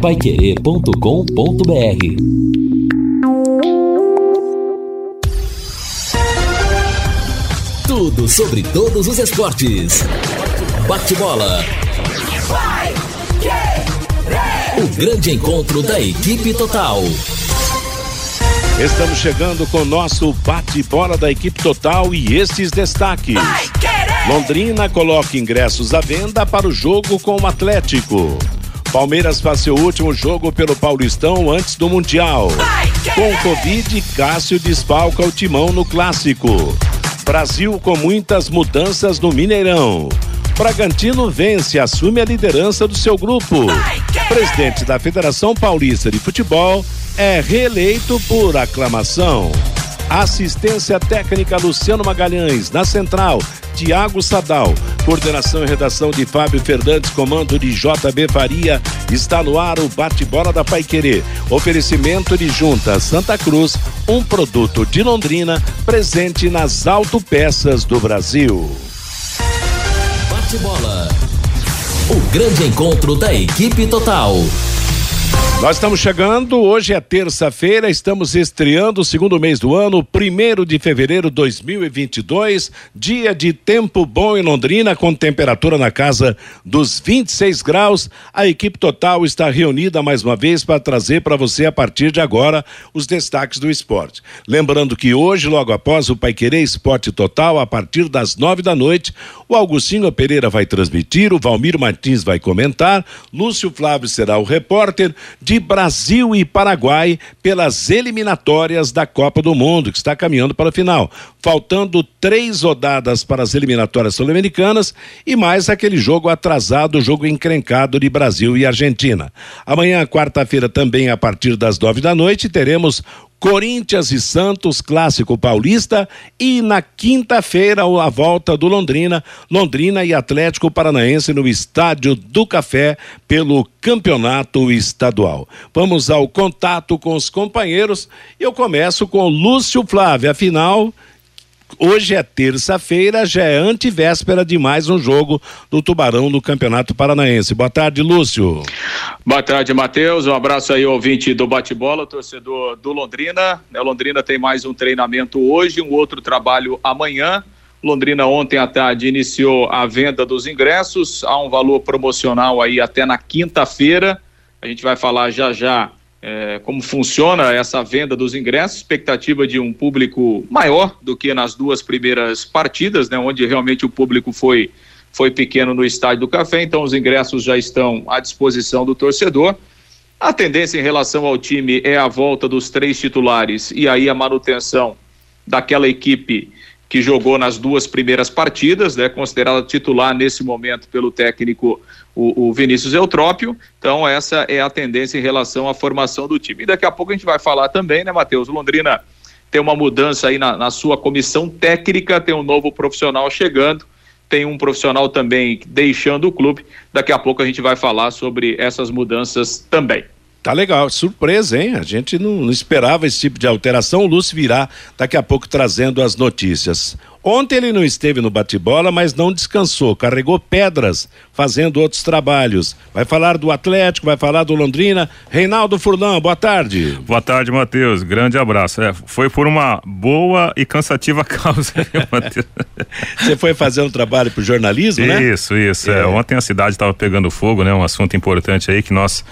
paiquerê.com.br Tudo sobre todos os esportes. Bate-bola. O grande encontro da equipe total. Estamos chegando com o nosso bate-bola da equipe total e estes destaques. Londrina coloca ingressos à venda para o jogo com o Atlético. Palmeiras faz seu último jogo pelo Paulistão antes do Mundial. Com Covid, Cássio desfalca o timão no clássico. Brasil com muitas mudanças no Mineirão. Bragantino vence e assume a liderança do seu grupo. Presidente da Federação Paulista de Futebol é reeleito por aclamação. Assistência técnica Luciano Magalhães, na central, Tiago Sadal. Coordenação e redação de Fábio Fernandes, comando de JB Faria. Está no ar o bate-bola da Paiquerê. Oferecimento de Junta Santa Cruz, um produto de Londrina, presente nas autopeças do Brasil. Bate-bola. O grande encontro da equipe total. Nós estamos chegando, hoje é terça-feira, estamos estreando o segundo mês do ano, primeiro de fevereiro de 2022, dia de tempo bom em Londrina, com temperatura na casa dos 26 graus. A equipe total está reunida mais uma vez para trazer para você, a partir de agora, os destaques do esporte. Lembrando que hoje, logo após o Paiquerê Esporte Total, a partir das nove da noite, o Augustinho Pereira vai transmitir, o Valmir Martins vai comentar, Lúcio Flávio será o repórter de Brasil e Paraguai pelas eliminatórias da Copa do Mundo, que está caminhando para o final. Faltando três rodadas para as eliminatórias sul-americanas e mais aquele jogo atrasado, jogo encrencado de Brasil e Argentina. Amanhã, quarta-feira, também a partir das nove da noite, teremos Corinthians e Santos, clássico paulista, e na quinta-feira a volta do Londrina, Londrina e Atlético Paranaense no Estádio do Café pelo Campeonato Estadual. Vamos ao contato com os companheiros. Eu começo com Lúcio Flávio, afinal, hoje é terça-feira, já é antivéspera de mais um jogo do Tubarão no Campeonato Paranaense. Boa tarde, Lúcio. Boa tarde, Matheus. Um abraço aí, ouvinte do bate-bola, torcedor do Londrina. O Londrina tem mais um treinamento hoje, um outro trabalho amanhã. Londrina ontem à tarde iniciou a venda dos ingressos, há um valor promocional aí até na quinta-feira. A gente vai falar já já é, como funciona essa venda dos ingressos, expectativa de um público maior do que nas duas primeiras partidas, né, onde realmente o público foi, foi pequeno no Estádio do Café, então os ingressos já estão à disposição do torcedor. A tendência em relação ao time é a volta dos três titulares e aí a manutenção daquela equipe que jogou nas duas primeiras partidas, né, considerada titular nesse momento pelo técnico o, o, Vinícius Eutrópio. Então, essa é a tendência em relação à formação do time. E daqui a pouco a gente vai falar também, né, Matheus? Londrina tem uma mudança aí na, na sua comissão técnica, tem um novo profissional chegando, tem um profissional também deixando o clube. Daqui a pouco a gente vai falar sobre essas mudanças também. Tá legal, surpresa, hein? A gente não, não, esperava esse tipo de alteração. O Lúcio virá daqui a pouco trazendo as notícias. Ontem ele não esteve no bate-bola, mas não descansou, carregou pedras, fazendo outros trabalhos. Vai falar do Atlético, vai falar do Londrina. Reinaldo Furlan, boa tarde. Boa tarde, Matheus. Grande abraço. É, foi por uma boa e cansativa causa, Matheus. Você foi fazer um trabalho pro jornalismo, né? Isso, isso. É. É. Ontem a cidade estava pegando fogo, né? Um assunto importante aí que nós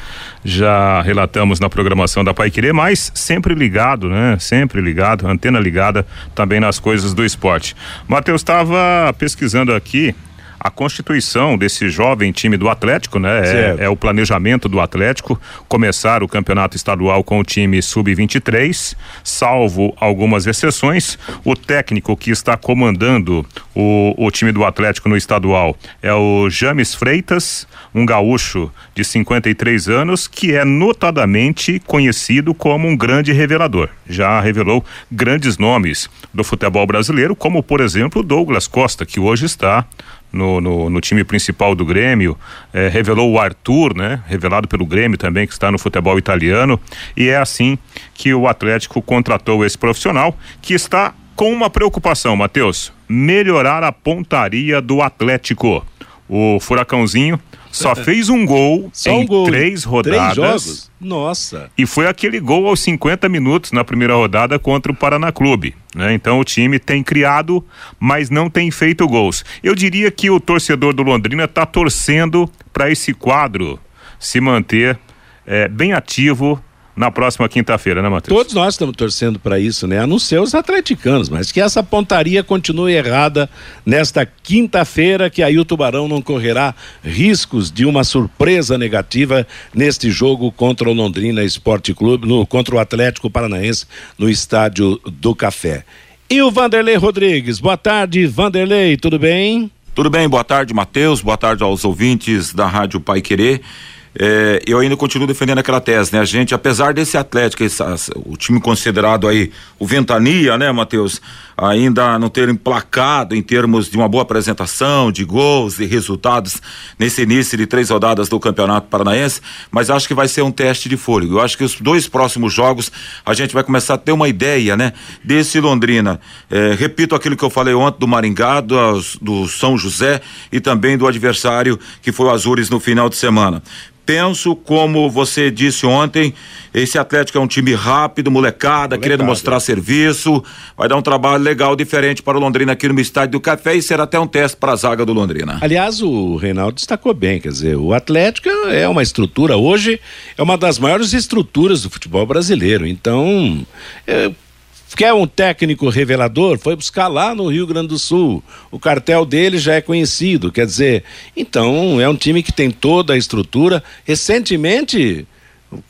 já relatamos na programação da Pai Querer, mas sempre ligado, né? Sempre ligado, antena ligada também nas coisas do esporte. Matheus estava pesquisando aqui a constituição desse jovem time do Atlético, né? É, é, o planejamento do Atlético começar o campeonato estadual com o time sub-23, salvo algumas exceções. O técnico que está comandando o, o time do Atlético no estadual é o James Freitas, um gaúcho de 53 anos que é notadamente conhecido como um grande revelador. Já revelou grandes nomes do futebol brasileiro, como por exemplo Douglas Costa, que hoje está no, no, no, time principal do Grêmio, é, revelou o Arthur, né? Revelado pelo Grêmio também, que está no futebol italiano. E é assim que o Atlético contratou esse profissional, que está com uma preocupação, Matheus: melhorar a pontaria do Atlético. O Furacãozinho Só fez um gol Só em um gol. três rodadas. Três jogos? Nossa. E foi aquele gol aos 50 minutos na primeira rodada contra o Paraná Clube. Né? Então o time tem criado, mas não tem feito gols. Eu diria que o torcedor do Londrina está torcendo para esse quadro se manter é, bem ativo na próxima quinta-feira, né, Matheus? Todos nós estamos torcendo para isso, né? A não ser os atleticanos, mas que essa pontaria continue errada nesta quinta-feira, que aí o Tubarão não correrá riscos de uma surpresa negativa neste jogo contra o Londrina Esporte Clube, no, contra o Atlético Paranaense no Estádio do Café. E o Vanderlei Rodrigues. Boa tarde, Vanderlei, tudo bem? Tudo bem, boa tarde, Matheus. Boa tarde aos ouvintes da Rádio Pai Querer. É, eu ainda continuo defendendo aquela tese, né? A gente, apesar desse Atlético, esse, o time considerado aí o Ventania, né, Matheus? Ainda não ter emplacado em termos de uma boa apresentação, de gols e resultados nesse início de três rodadas do Campeonato Paranaense, mas acho que vai ser um teste de fôlego. Eu acho que os dois próximos jogos a gente vai começar a ter uma ideia, né? Desse Londrina. É, repito aquilo que eu falei ontem do Maringá, do, do São José e também do adversário que foi o Azures no final de semana penso, como você disse ontem, esse Atlético é um time rápido, molecada, molecada. querendo mostrar serviço, vai dar um trabalho legal, diferente para o Londrina aqui no Estádio do Café e será até um teste para a zaga do Londrina. Aliás, o Reinaldo destacou bem, quer dizer, o Atlético é uma estrutura, hoje é uma das maiores estruturas do futebol brasileiro, então é, Quer um técnico revelador? Foi buscar lá no Rio Grande do Sul. O cartel dele já é conhecido, quer dizer, então é um time que tem toda a estrutura. Recentemente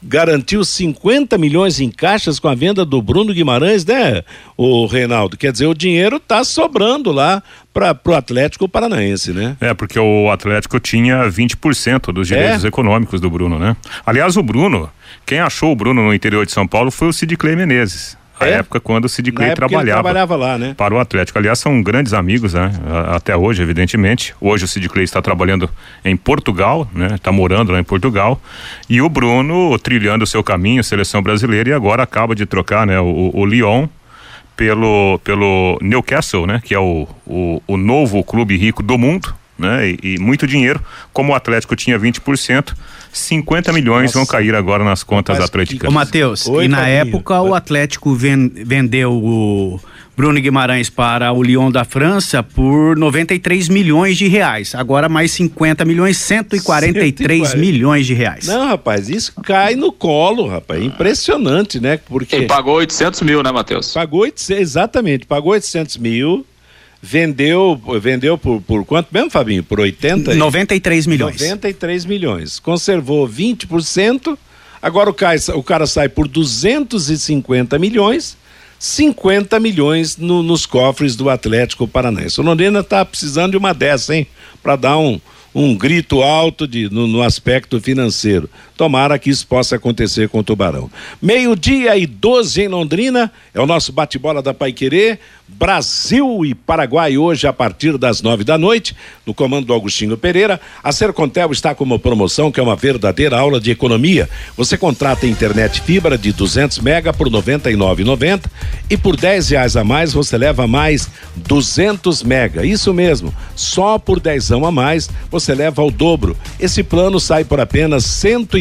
garantiu 50 milhões em caixas com a venda do Bruno Guimarães, né, o Reinaldo? Quer dizer, o dinheiro está sobrando lá para o Atlético Paranaense, né? É, porque o Atlético tinha 20% dos direitos é? econômicos do Bruno, né? Aliás, o Bruno, quem achou o Bruno no interior de São Paulo foi o Sid Clay Menezes a é? época quando o Sid Clay trabalhava, trabalhava lá, né? Para o Atlético. Aliás, são grandes amigos, né? Até hoje, evidentemente. Hoje o Sid Clay está trabalhando em Portugal, né? Está morando lá em Portugal. E o Bruno trilhando o seu caminho, seleção brasileira, e agora acaba de trocar, né? O, o Lyon pelo, pelo Newcastle, né? Que é o, o, o novo clube rico do mundo, né? E, e, muito dinheiro. Como o Atlético tinha 20%, 50 milhões Nossa. vão cair agora nas contas atleticanas. Ô, Matheus, e na época o Atlético ven, vendeu o Bruno Guimarães para o Lyon da França por 93 milhões de reais. Agora mais 50 milhões, 143 140. milhões de reais. Não, rapaz, isso cai no colo, rapaz. Impressionante, né? Porque. Ele pagou 800 mil, né, Matheus? Pagou 800, exatamente, pagou 800 mil vendeu vendeu por, por quanto mesmo, Fabinho? Por 80? 93 milhões. 93 milhões. Conservou 20%, agora o cara, o cara sai por 250 milhões, 50 milhões no, nos cofres do Atlético Paranaense. O Londrina está precisando de uma dessa, hein? Para dar um, um grito alto de, no, no, aspecto financeiro. Tomara que isso possa acontecer com o Tubarão. Meio-dia e 12 em Londrina, é o nosso bate-bola da Pai Querer. Brasil e Paraguai hoje a partir das nove da noite, no comando do Augustinho Pereira. A Sercontel está com uma promoção que é uma verdadeira aula de economia. Você contrata internet fibra de 200 mega por 99,90 e por 10 reais a mais você leva mais 200 mega. Isso mesmo, só por 10 a mais você leva o dobro. Esse plano sai por apenas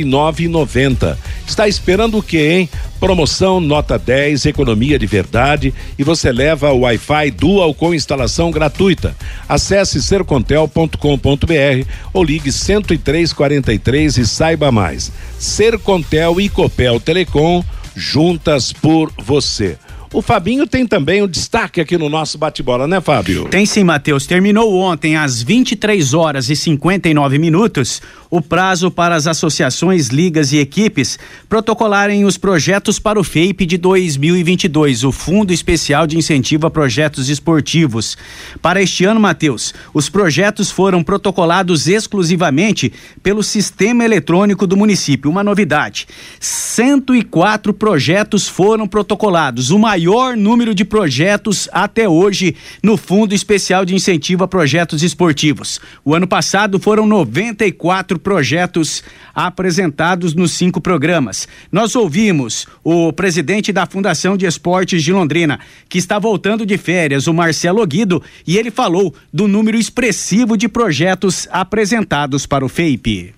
109,90. Está esperando o quê, hein? Promoção nota 10, economia de verdade e você leva o Wi-Fi Dual com instalação gratuita. Acesse sercontel.com.br ou ligue 10343 e saiba mais. Sercontel e Copel Telecom juntas por você. O Fabinho tem também um destaque aqui no nosso bate-bola, né, Fábio? Tem sim, Matheus. Terminou ontem às 23 horas e 59 minutos o prazo para as associações, ligas e equipes protocolarem os projetos para o FEIP de 2022, o Fundo Especial de Incentivo a Projetos Esportivos. Para este ano, Matheus, os projetos foram protocolados exclusivamente pelo Sistema Eletrônico do município. Uma novidade: 104 projetos foram protocolados, o maior maior número de projetos até hoje no Fundo Especial de Incentivo a Projetos Esportivos. O ano passado foram 94 projetos apresentados nos cinco programas. Nós ouvimos o presidente da Fundação de Esportes de Londrina, que está voltando de férias, o Marcelo Guido, e ele falou do número expressivo de projetos apresentados para o FEIP.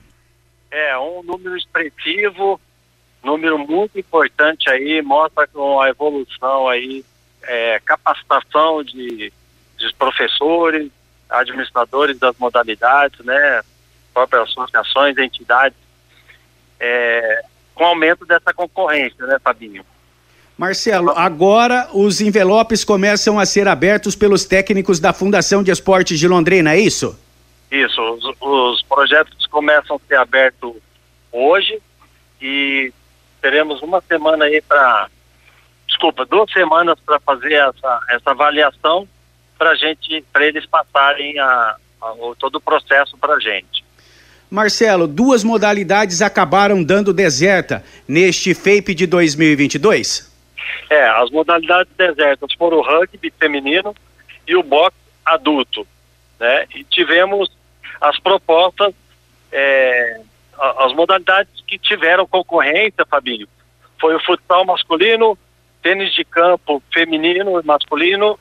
É, um número expressivo, número muito importante aí, mostra com a evolução aí, é, capacitação de, de professores, administradores das modalidades, né, próprias associações, entidades, é, com aumento dessa concorrência, né, Fabinho? Marcelo, agora os envelopes começam a ser abertos pelos técnicos da Fundação de Esportes de Londrina, é isso? Isso, os, os projetos começam a ser abertos hoje e teremos uma semana aí para, desculpa, duas semanas para fazer essa, essa avaliação para gente, para eles passarem a, a, todo o processo para a gente. Marcelo, duas modalidades acabaram dando deserta neste FAPE de 2022? É, as modalidades desertas foram o rugby feminino e o boxe adulto, né? E tivemos as propostas, é, as modalidades que tiveram concorrência, Fabinho, foi o futsal masculino, tênis de campo feminino e masculino,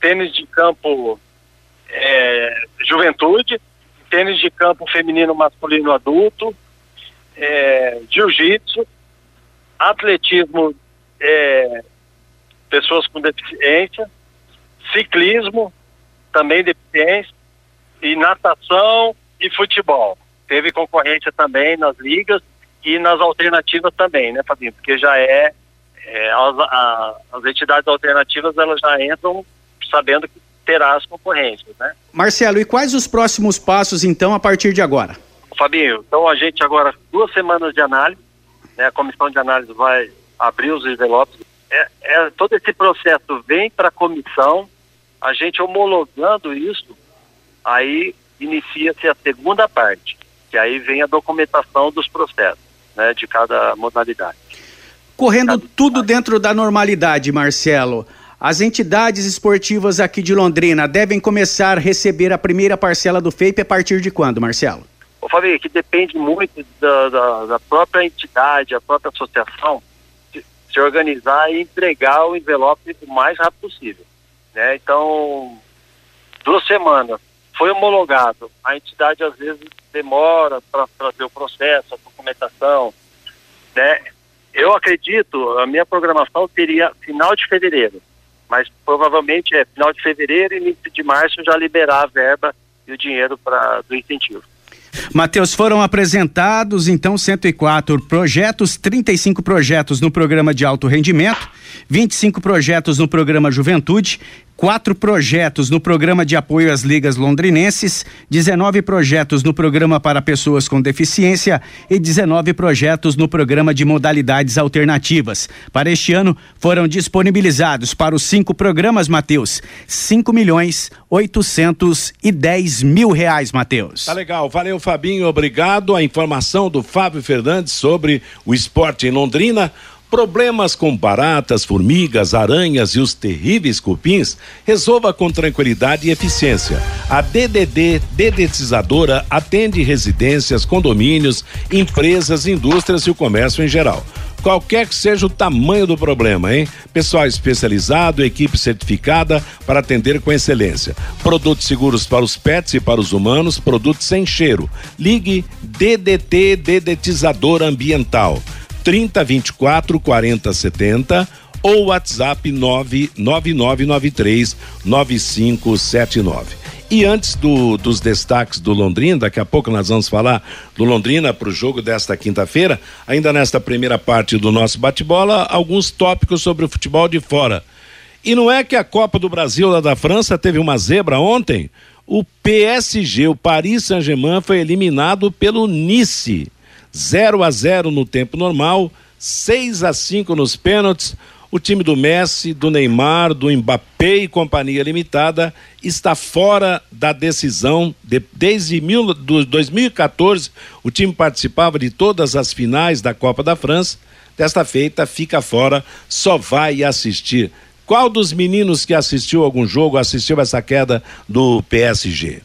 tênis de campo é, juventude, tênis de campo feminino masculino adulto, é, jiu-jitsu, atletismo é, pessoas com deficiência, ciclismo, também deficiência, e natação e futebol. Teve concorrência também nas ligas e nas alternativas também, né, Fabinho? Porque já é, é as, a, as entidades alternativas elas já entram sabendo que terá as concorrências, né? Marcelo, e quais os próximos passos então a partir de agora? Fabinho, então a gente agora duas semanas de análise, né? A comissão de análise vai abrir os envelopes. É, é todo esse processo vem para a comissão, a gente homologando isso, aí inicia-se a segunda parte, que aí vem a documentação dos processos, né, de cada modalidade. Correndo cada tudo dentro da normalidade, Marcelo. As entidades esportivas aqui de Londrina devem começar a receber a primeira parcela do FEIP a partir de quando, Marcelo? Ô, Fabio, que depende muito da, da, da própria entidade, a própria associação, se organizar e entregar o envelope o mais rápido possível. Né? Então, duas semanas foi homologado. A entidade às vezes demora para fazer o processo, a documentação. Né? Eu acredito, a minha programação seria final de fevereiro, mas provavelmente é final de fevereiro e início de março já liberar a verba e o dinheiro para do incentivo. Matheus, foram apresentados então 104 projetos, 35 projetos no programa de alto rendimento, 25 projetos no programa Juventude, quatro projetos no programa de apoio às ligas londrinenses, 19 projetos no programa para pessoas com deficiência e 19 projetos no programa de modalidades alternativas. Para este ano, foram disponibilizados para os cinco programas, Matheus, 5 milhões 810 mil reais, Matheus. Tá legal, valeu Fabinho, obrigado. A informação do Fábio Fernandes sobre o esporte em Londrina. Problemas com baratas, formigas, aranhas e os terríveis cupins, resolva com tranquilidade e eficiência. A DDD Dedetizadora atende residências, condomínios, empresas, indústrias e o comércio em geral qualquer que seja o tamanho do problema, hein? Pessoal especializado, equipe certificada para atender com excelência. Produtos seguros para os pets e para os humanos, produtos sem cheiro. Ligue DDT Dedetizador Ambiental 30 24 40 70 ou WhatsApp 99993 9579. E antes do, dos destaques do Londrina, daqui a pouco nós vamos falar do Londrina para o jogo desta quinta-feira. Ainda nesta primeira parte do nosso bate-bola, alguns tópicos sobre o futebol de fora. E não é que a Copa do Brasil lá da França teve uma zebra ontem? O PSG, o Paris Saint-Germain, foi eliminado pelo Nice. 0 a 0 no tempo normal, 6 a 5 nos pênaltis. O time do Messi, do Neymar, do Mbappé e companhia limitada está fora da decisão. De, desde mil, do, 2014, o time participava de todas as finais da Copa da França. Desta feita, fica fora, só vai assistir. Qual dos meninos que assistiu algum jogo assistiu essa queda do PSG?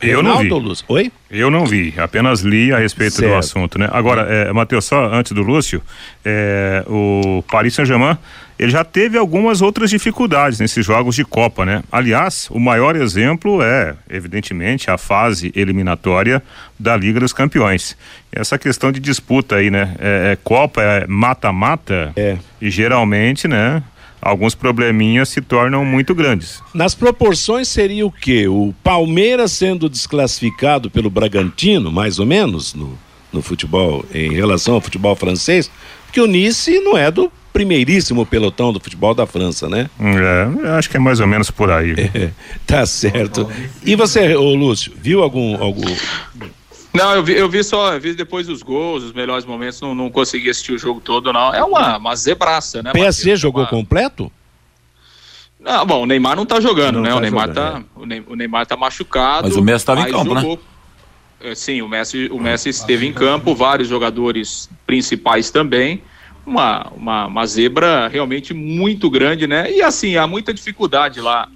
Eu não vi. Lúcio. Oi? Eu não vi, apenas li a respeito certo. do assunto, né? Agora, é, Matheus, só antes do Lúcio, é, o Paris Saint-Germain, ele já teve algumas outras dificuldades nesses jogos de Copa, né? Aliás, o maior exemplo é, evidentemente, a fase eliminatória da Liga dos Campeões. Essa questão de disputa aí, né? É, é Copa, é mata-mata, é. e geralmente, né? Alguns probleminhas se tornam muito grandes. Nas proporções seria o quê? O Palmeiras sendo desclassificado pelo Bragantino, mais ou menos, no, no futebol, em relação ao futebol francês, porque o Nice não é do primeiríssimo pelotão do futebol da França, né? É, acho que é mais ou menos por aí. É, tá certo. E você, ô Lúcio, viu algum, algum não, eu vi, eu vi só, eu vi depois os gols, os melhores momentos, não, não consegui assistir o jogo todo, não. É uma, uma zebraça, né? PSG Mateus? jogou uma... completo? Não, bom, o Neymar não tá jogando, não né? Tá o, Neymar jogando, tá, é. o Neymar tá machucado. Mas o Messi estava em campo, né? jogou... né? Sim, o Messi, o Messi esteve em campo, vários jogadores principais também. Uma, uma, uma zebra realmente muito grande, né? E assim, há muita dificuldade lá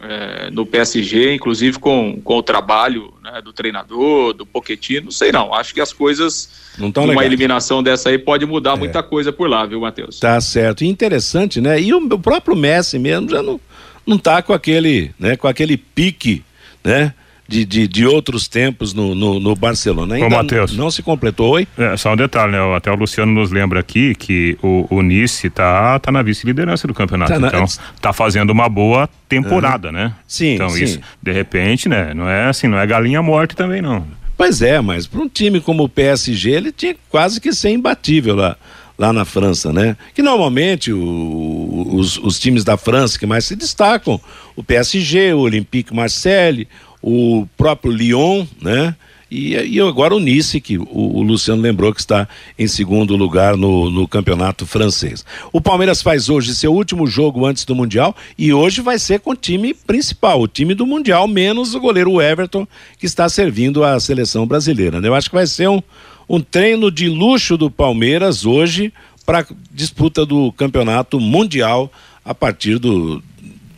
é, no PSG, inclusive com, com o trabalho né, do treinador, do Poquetino, não sei não, acho que as coisas, não uma legais. eliminação dessa aí pode mudar é. muita coisa por lá, viu, Matheus? Tá certo, e interessante, né, e o, o próprio Messi mesmo já não, não tá com aquele, né, com aquele pique, né, de, de, de, outros tempos no, no, no Barcelona. Ainda Ô, Mateus, não se completou, oi? É, só um detalhe, né? Até o Luciano nos lembra aqui que o, o Nice tá, tá na vice-liderança do campeonato. Tá na... Então, tá fazendo uma boa temporada, uhum. né? Sim. Então, sim. isso, de repente, né? Não é assim, não é galinha morte também, não. Pois é, mas para um time como o PSG, ele tinha quase que ser imbatível lá lá na França, né? Que normalmente o, os, os, times da França que mais se destacam, o PSG, o Olympique Marseille, o próprio Lyon, né? E, e agora o Nice, que o, o, Luciano lembrou que está em segundo lugar no, no campeonato francês. O Palmeiras faz hoje seu último jogo antes do Mundial e hoje vai ser com o time principal, o time do Mundial, menos o goleiro Everton, que está servindo a seleção brasileira. Né? Eu acho que vai ser um, um treino de luxo do Palmeiras hoje para disputa do campeonato mundial a partir do.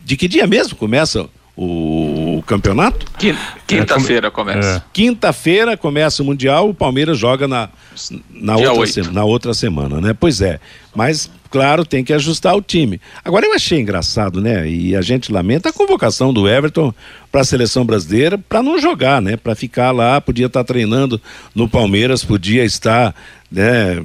De que dia mesmo começa o, o campeonato? Quinta-feira é, começa. É. Quinta-feira começa o Mundial, o Palmeiras joga na, na, outra, se, na outra semana, né? Pois é. Mas, claro, tem que ajustar o time. Agora eu achei engraçado, né? E a gente lamenta a convocação do Everton para a seleção brasileira para não jogar, né? Para ficar lá, podia estar tá treinando no Palmeiras, podia estar né,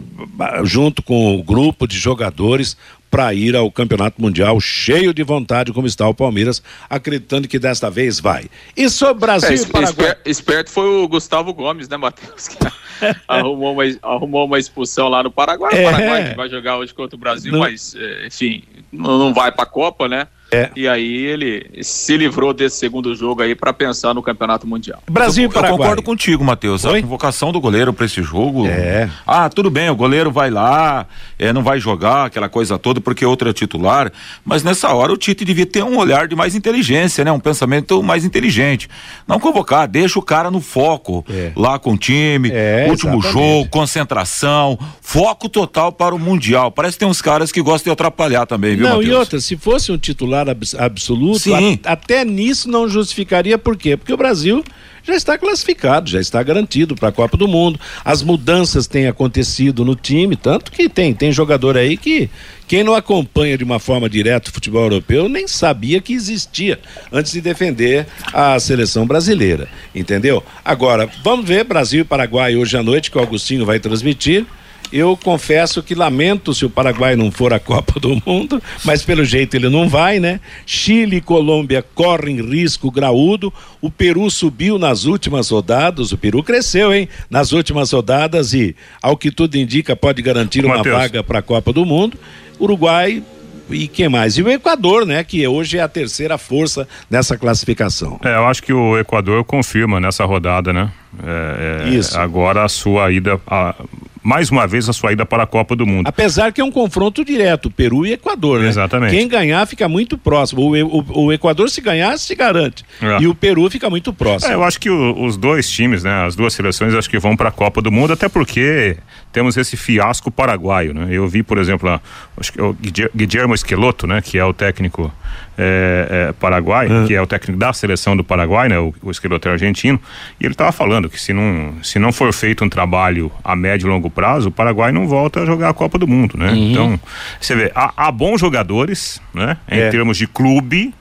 junto com o grupo de jogadores para ir ao Campeonato Mundial cheio de vontade, como está o Palmeiras, acreditando que desta vez vai. E sobre Brasil é, e Paraguai. Esper, esperto foi o Gustavo Gomes, né, Matheus? Que arrumou, uma, arrumou uma expulsão lá no Paraguai. É. O Paraguai que vai jogar hoje contra o Brasil, não. mas, é, enfim, não, não vai para a Copa, né? É. E aí ele se livrou desse segundo jogo aí para pensar no Campeonato Mundial. Brasil eu, eu concordo contigo, Matheus. A convocação do goleiro para esse jogo. É. Ah, tudo bem, o goleiro vai lá, é, não vai jogar aquela coisa toda porque outro é titular, mas nessa hora o Tite devia ter um olhar de mais inteligência, né? Um pensamento mais inteligente. Não convocar, deixa o cara no foco, é. lá com o time, é, último exatamente. jogo, concentração, foco total para o Mundial. Parece que tem uns caras que gostam de atrapalhar também, viu, Não, Mateus? e outra, se fosse um titular titular ab absoluto, a, até nisso não justificaria por quê? Porque o Brasil já está classificado, já está garantido para a Copa do Mundo. As mudanças têm acontecido no time, tanto que tem tem jogador aí que quem não acompanha de uma forma direta o futebol europeu nem sabia que existia antes de defender a seleção brasileira, entendeu? Agora, vamos ver Brasil e Paraguai hoje à noite que o Augustinho vai transmitir. Eu confesso que lamento se o Paraguai não for a Copa do Mundo, mas pelo jeito ele não vai, né? Chile e Colômbia correm risco graúdo. O Peru subiu nas últimas rodadas, o Peru cresceu, hein? Nas últimas rodadas e, ao que tudo indica, pode garantir uma Mateus. vaga para a Copa do Mundo. Uruguai e quem mais? E o Equador, né? Que hoje é a terceira força nessa classificação. É, eu acho que o Equador confirma nessa rodada, né? É, é, Isso. Agora a sua ida a, mais uma vez a sua ida para a Copa do Mundo. Apesar que é um confronto direto, Peru e Equador, né? Exatamente. Quem ganhar fica muito próximo. O, o, o Equador se ganhar se garante é. e o Peru fica muito próximo. É, eu acho que o, os dois times, né, as duas seleções, acho que vão para a Copa do Mundo, até porque temos esse fiasco paraguaio, né? Eu vi, por exemplo, a, acho que é o Guillermo Esqueloto, né, que é o técnico é, é, paraguai, que é o técnico da seleção do Paraguai, né, o, o Esqueloto é argentino, e ele estava falando que se não, se não for feito um trabalho a médio e longo prazo, o Paraguai não volta a jogar a Copa do Mundo, né? Uhum. Então, você vê, há, há, bons jogadores, né, em é. termos de clube,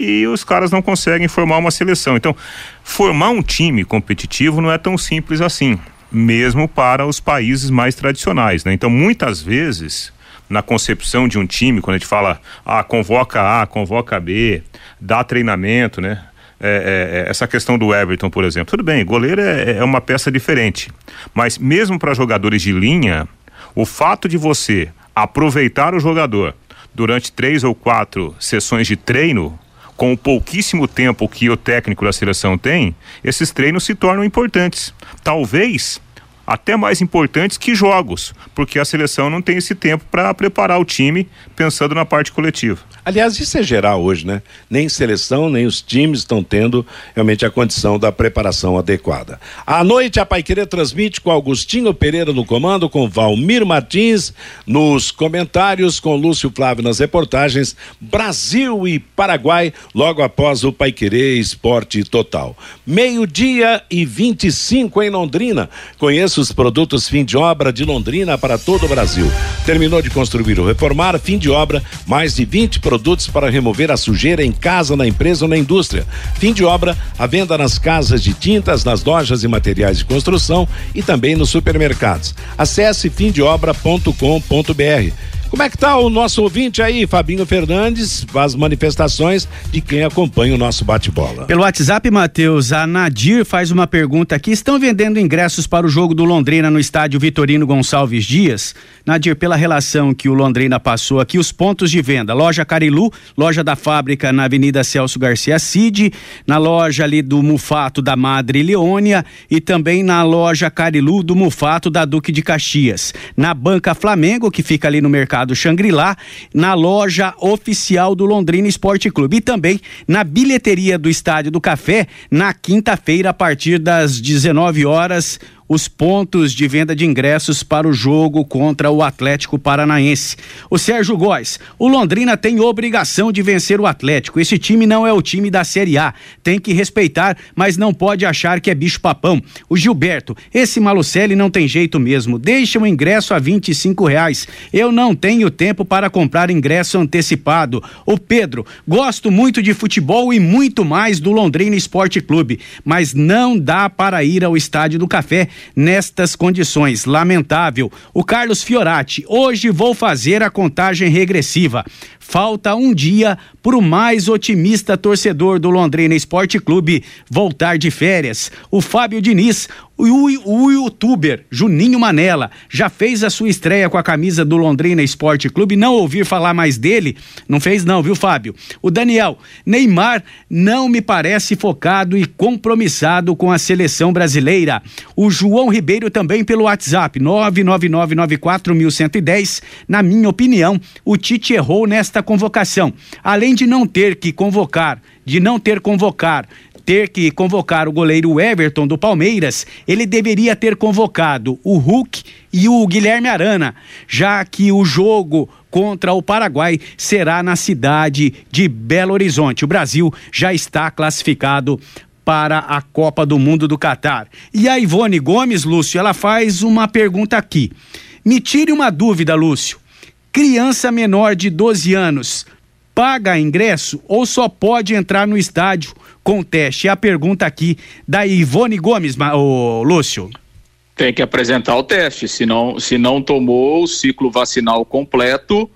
e os caras não conseguem formar uma seleção. Então, formar um time competitivo não é tão simples assim, mesmo para os países mais tradicionais, né? Então, muitas vezes na concepção de um time, quando a gente fala, ah, convoca A, convoca B, dá treinamento, né? É, é, é essa questão do Everton, por exemplo. Tudo bem, goleiro é, é uma peça diferente. Mas mesmo para jogadores de linha, o fato de você aproveitar o jogador durante três ou quatro sessões de treino, com o pouquíssimo tempo que o técnico da seleção tem, esses treinos se tornam importantes. Talvez até mais importantes que jogos, porque a seleção não tem esse tempo para preparar o time pensando na parte coletiva. Aliás, isso é geral hoje, né? Nem seleção, nem os times estão tendo realmente a condição da preparação adequada. À noite, a Paiquerê transmite com Augustinho Pereira no comando, com Valmir Martins nos comentários, com Lúcio Flávio nas reportagens, Brasil e Paraguai, logo após o Paiquerê Esporte Total. Meio-dia e 25 em Londrina. Conheça os produtos fim de obra de Londrina para todo o Brasil. Terminou de construir ou reformar, fim de obra, mais de 20 produtos produtos para remover a sujeira em casa, na empresa ou na indústria. Fim de obra, a venda nas casas de tintas, nas lojas e materiais de construção e também nos supermercados. Acesse fimdeobra.com.br. Como é que tá o nosso ouvinte aí, Fabinho Fernandes, as manifestações de quem acompanha o nosso bate-bola? Pelo WhatsApp, Matheus, a Nadir faz uma pergunta aqui. Estão vendendo ingressos para o jogo do Londrina no estádio Vitorino Gonçalves Dias? Nadir, pela relação que o Londrina passou aqui, os pontos de venda: loja Carilu, loja da fábrica na Avenida Celso Garcia Cid, na loja ali do Mufato da Madre Leônia e também na loja Carilu do Mufato da Duque de Caxias. Na Banca Flamengo, que fica ali no mercado Mercado Xangri-Lá, na loja oficial do Londrina Esporte Clube e também na bilheteria do Estádio do Café na quinta-feira a partir das 19 horas os pontos de venda de ingressos para o jogo contra o Atlético Paranaense. O Sérgio Góes, o Londrina tem obrigação de vencer o Atlético. Esse time não é o time da Série A. Tem que respeitar, mas não pode achar que é bicho papão. O Gilberto, esse Malucelli não tem jeito mesmo. Deixa o ingresso a 25 reais. Eu não tenho tempo para comprar ingresso antecipado. O Pedro, gosto muito de futebol e muito mais do Londrina Esporte Clube, mas não dá para ir ao Estádio do Café nestas condições. Lamentável. O Carlos Fiorati, hoje vou fazer a contagem regressiva. Falta um dia para o mais otimista torcedor do Londrina Esporte Clube voltar de férias. O Fábio Diniz, o, o, youtuber Juninho Manela, já fez a sua estreia com a camisa do Londrina Esporte Clube. Não ouvir falar mais dele? Não fez, não, viu, Fábio? O Daniel, Neymar não me parece focado e compromissado com a seleção brasileira. O João Ribeiro também pelo WhatsApp, 99994110. Na minha opinião, o Tite errou nesta esta convocação. Além de não ter que convocar, de não ter convocar, ter que convocar o goleiro Everton do Palmeiras, ele deveria ter convocado o Hulk e o Guilherme Arana, já que o jogo contra o Paraguai será na cidade de Belo Horizonte. O Brasil já está classificado para a Copa do Mundo do Catar. E a Ivone Gomes, Lúcio, ela faz uma pergunta aqui. Me tire uma dúvida, Lúcio. Criança menor de 12 anos paga ingresso ou só pode entrar no estádio com teste? A pergunta aqui da Ivone Gomes, o Lúcio. Tem que apresentar o teste, se não, se não tomou o ciclo vacinal completo,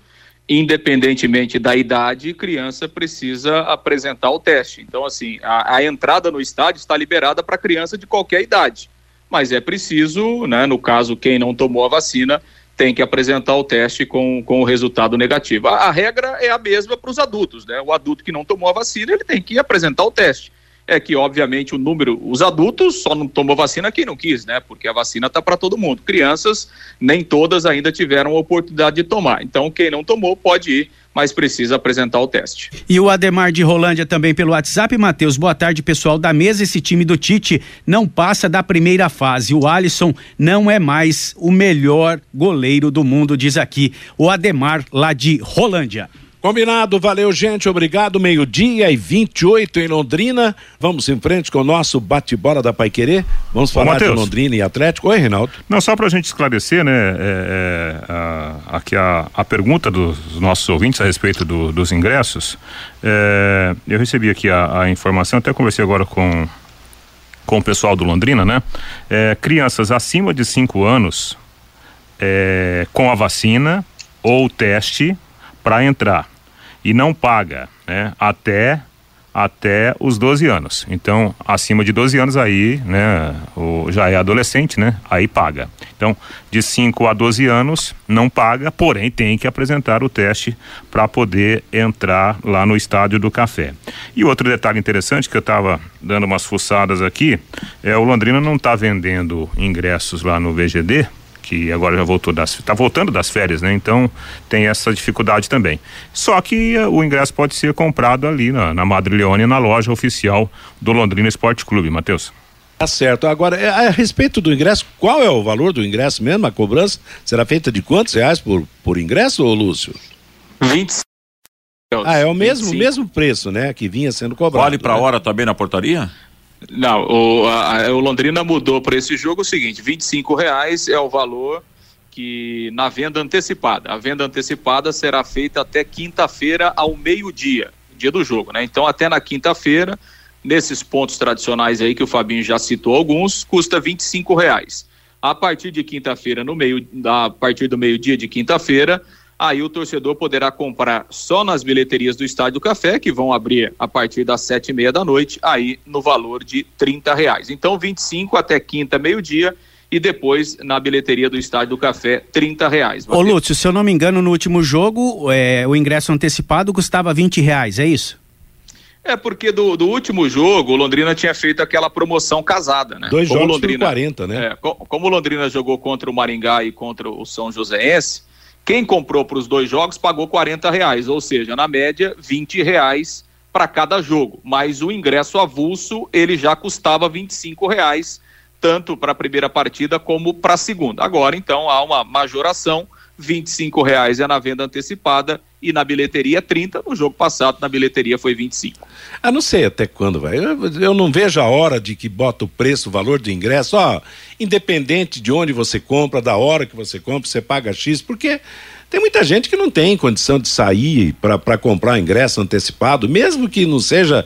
independentemente da idade, criança precisa apresentar o teste. Então, assim, a, a entrada no estádio está liberada para criança de qualquer idade, mas é preciso, né, no caso, quem não tomou a vacina, tem que apresentar o teste com, com o resultado negativo. A, a regra é a mesma para os adultos, né? O adulto que não tomou a vacina, ele tem que apresentar o teste. É que, obviamente, o número, os adultos só não tomou vacina quem não quis, né? Porque a vacina está para todo mundo. Crianças, nem todas ainda tiveram a oportunidade de tomar. Então, quem não tomou pode ir mas precisa apresentar o teste. E o Ademar de Rolândia também pelo WhatsApp. Matheus, boa tarde, pessoal da mesa. Esse time do Tite não passa da primeira fase. O Alisson não é mais o melhor goleiro do mundo, diz aqui o Ademar lá de Rolândia. Combinado, valeu, gente. Obrigado. Meio-dia e 28 em Londrina. Vamos em frente com o nosso bate-bola da Pai Querer. Vamos falar Ô, de Londrina e Atlético. Oi, Reinaldo. Não, só para a gente esclarecer, né? É, é, a, aqui a, a pergunta dos nossos ouvintes a respeito do, dos ingressos. É, eu recebi aqui a, a, informação, até conversei agora com, com o pessoal do Londrina, né? É, crianças acima de 5 anos é, com a vacina ou teste para entrar e não paga, né, até até os 12 anos. Então, acima de 12 anos aí, né, o, já é adolescente, né? Aí paga. Então, de 5 a 12 anos não paga, porém tem que apresentar o teste para poder entrar lá no estádio do café. E outro detalhe interessante que eu estava dando umas fuçadas aqui, é o Londrina não está vendendo ingressos lá no VGD, que agora já voltou das está voltando das férias, né? Então tem essa dificuldade também. Só que uh, o ingresso pode ser comprado ali na, na Madrileone, na loja oficial do Londrina Esporte Clube, Matheus. Tá certo. Agora, é, a respeito do ingresso, qual é o valor do ingresso mesmo? A cobrança será feita de quantos reais por, por ingresso, ô Lúcio? 25. Ah, é o mesmo, mesmo preço, né? Que vinha sendo cobrado. Vale para né? hora também na portaria? Não, o, a, o Londrina mudou para esse jogo o seguinte: R$ reais é o valor que na venda antecipada. A venda antecipada será feita até quinta-feira ao meio-dia, dia do jogo, né? Então, até na quinta-feira, nesses pontos tradicionais aí que o Fabinho já citou alguns, custa R$ reais. A partir de quinta-feira, no meio, a partir do meio-dia de quinta-feira, aí o torcedor poderá comprar só nas bilheterias do Estádio do Café, que vão abrir a partir das sete e meia da noite, aí no valor de trinta reais. Então, 25 até quinta, meio-dia, e depois na bilheteria do Estádio do Café, trinta reais. Ô Lúcio, se eu não me engano, no último jogo, é, o ingresso antecipado custava vinte reais, é isso? É porque do, do último jogo, o Londrina tinha feito aquela promoção casada, né? Dois como jogos Londrina, por 40, né? É, como o Londrina jogou contra o Maringá e contra o São Joséense, quem comprou para os dois jogos pagou 40 reais, ou seja, na média, 20 reais para cada jogo. Mas o ingresso avulso ele já custava 25 reais, tanto para a primeira partida como para a segunda. Agora, então, há uma majoração. 25 reais é na venda antecipada e na bilheteria 30. No jogo passado, na bilheteria foi 25. Ah, não sei até quando vai. Eu, eu não vejo a hora de que bota o preço, o valor do ingresso, ó, independente de onde você compra, da hora que você compra, você paga X, porque tem muita gente que não tem condição de sair para comprar ingresso antecipado, mesmo que não seja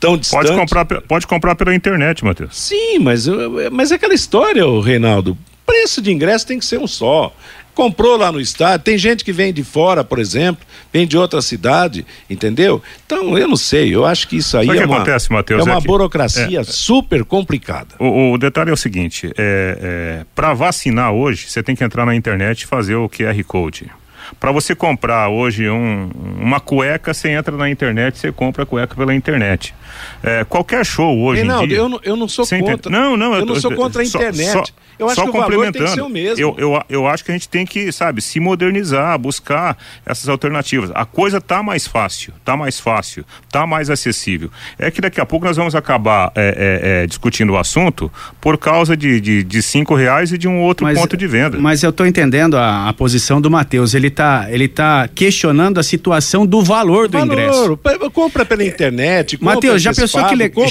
tão distante. Pode comprar, pode comprar pela internet, Matheus. Sim, mas, mas é aquela história, Reinaldo. Preço de ingresso tem que ser um só comprou lá no estádio. Tem gente que vem de fora, por exemplo, vem de outra cidade, entendeu? Então, eu não sei, eu acho que isso aí é, uma, acontece, Mateus, é uma é que, burocracia é, super complicada. O, o, detalhe é o seguinte: é, é para vacinar hoje, você tem que entrar na internet e fazer o QR Code. Para você comprar hoje um, uma cueca, você entra na internet, você compra a cueca pela internet. É, qualquer show hoje Reinaldo, em dia. Eu não, eu não sou contra. Não, não, eu, eu não sou contra a internet. Só, eu acho só que o valor tem que ser o mesmo. Eu, eu, eu acho que a gente tem que, sabe, se modernizar, buscar essas alternativas. A coisa tá mais fácil, tá mais fácil, tá mais acessível. É que daqui a pouco nós vamos acabar é, é, é, discutindo o assunto por causa de, de, de, cinco reais e de um outro mas, ponto de venda. Mas eu tô entendendo a, a posição do Matheus. Ele tá, ele tá questionando a situação do valor do valor, ingresso. Compra pela internet. Matheus, já pensou que legal?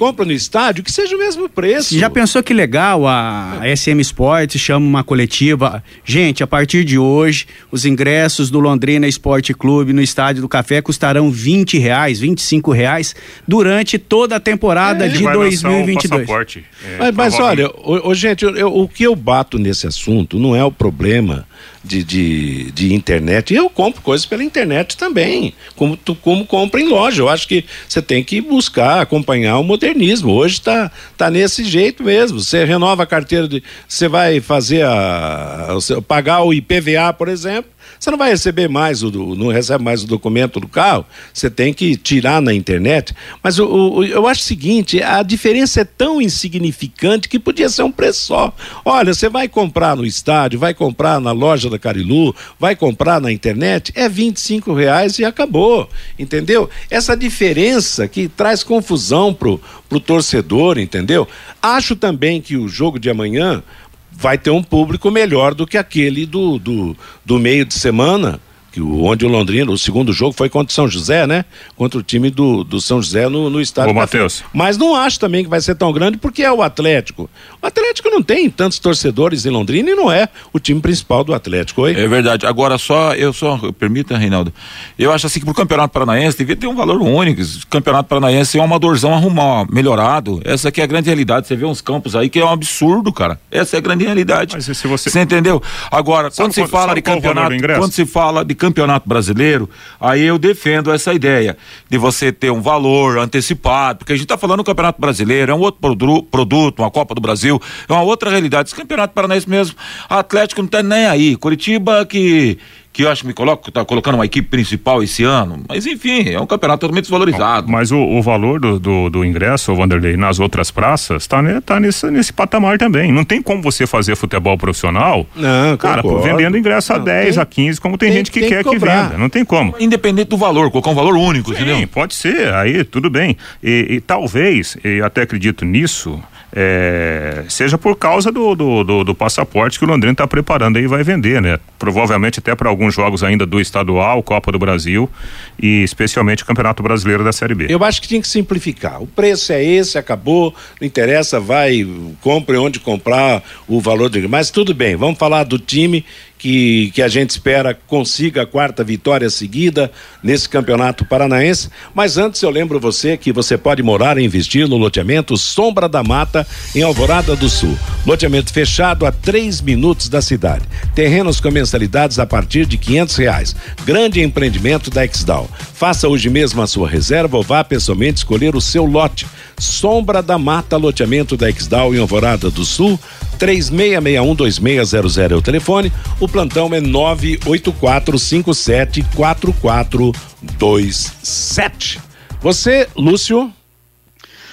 compra no estádio, que seja o mesmo preço. Já pensou que legal a SM Sports chama uma coletiva? Gente, a partir de hoje, os ingressos do Londrina Esporte Clube no Estádio do Café custarão 20 reais, 25 reais durante toda a temporada é, de 2022. Um é, mas, mas olha, o, o gente, eu, eu, o que eu bato nesse assunto não é o problema de, de, de, internet. E eu compro coisas pela internet também, como, tu, como compra em loja. Eu acho que você tem que buscar acompanhar o modernismo. Hoje está tá nesse jeito mesmo. Você renova a carteira de. Você vai fazer a, pagar o IPVA, por exemplo Você não vai receber mais, o, não recebe mais o documento do carro, você tem que tirar na internet. Mas o, o, eu acho o seguinte: a diferença é tão insignificante que podia ser um preço só. Olha, você vai comprar no estádio, vai comprar na loja da Carilu, vai comprar na internet, é 25 reais e acabou. Entendeu? Essa diferença que traz confusão pro, pro torcedor, entendeu? Acho também que o jogo de amanhã vai ter um público melhor do que aquele do, do, do meio de semana que o, onde o Londrina, o segundo jogo foi contra o São José, né? Contra o time do, do São José no, no estádio. Ô, Matheus. Mas não acho também que vai ser tão grande porque é o Atlético. O Atlético não tem tantos torcedores em Londrina e não é o time principal do Atlético. Oi? É verdade. Agora só, eu só, permita, Reinaldo, eu acho assim que pro Campeonato Paranaense devia ter um valor único. O Campeonato Paranaense é um amadorzão arrumar, melhorado. Essa aqui é a grande realidade. Você vê uns campos aí que é um absurdo, cara. Essa é a grande realidade. Mas se você... você entendeu? Agora, quando se fala de campeonato, quando se fala de campeonato brasileiro, aí eu defendo essa ideia de você ter um valor antecipado, porque a gente está falando do campeonato brasileiro, é um outro produto, uma Copa do Brasil, é uma outra realidade. Esse campeonato paranaense mesmo, Atlético não está nem aí. Curitiba que que eu acho que me coloca, tá colocando uma equipe principal esse ano, mas enfim, é um campeonato totalmente desvalorizado. Mas o, o valor do, do, do, ingresso, Vanderlei, nas outras praças, tá, né, tá nesse, nesse patamar também. Não tem como você fazer futebol profissional, não, cara, vendendo ingresso não, a 10, tem, a 15, como tem, tem gente que tem quer que, que, venda. Não tem como. Independente do valor, colocar um valor único, Sim, entendeu? pode ser, aí tudo bem. E, e talvez, e até acredito nisso, é, seja por causa do, do, do, do passaporte que o Londrina está preparando aí e vai vender, né? Provavelmente até para alguns jogos ainda do estadual, Copa do Brasil e especialmente o Campeonato Brasileiro da Série B. Eu acho que tinha que simplificar. O preço é esse, acabou, não interessa, vai, compre onde comprar o valor de. Mas tudo bem, vamos falar do time que, que a gente espera consiga a quarta vitória seguida nesse campeonato paranaense. Mas antes eu lembro você que você pode morar e investir no loteamento Sombra da Mata, em Alvorada do Sul. Loteamento fechado a três minutos da cidade. Terrenos com mensalidades a partir de quinhentos reais. Grande empreendimento da Exdal. Faça hoje mesmo a sua reserva ou vá pessoalmente escolher o seu lote. Sombra da Mata, loteamento da Exdal em Alvorada do Sul. 36612600 é o telefone. O plantão é 984574427. Você, Lúcio?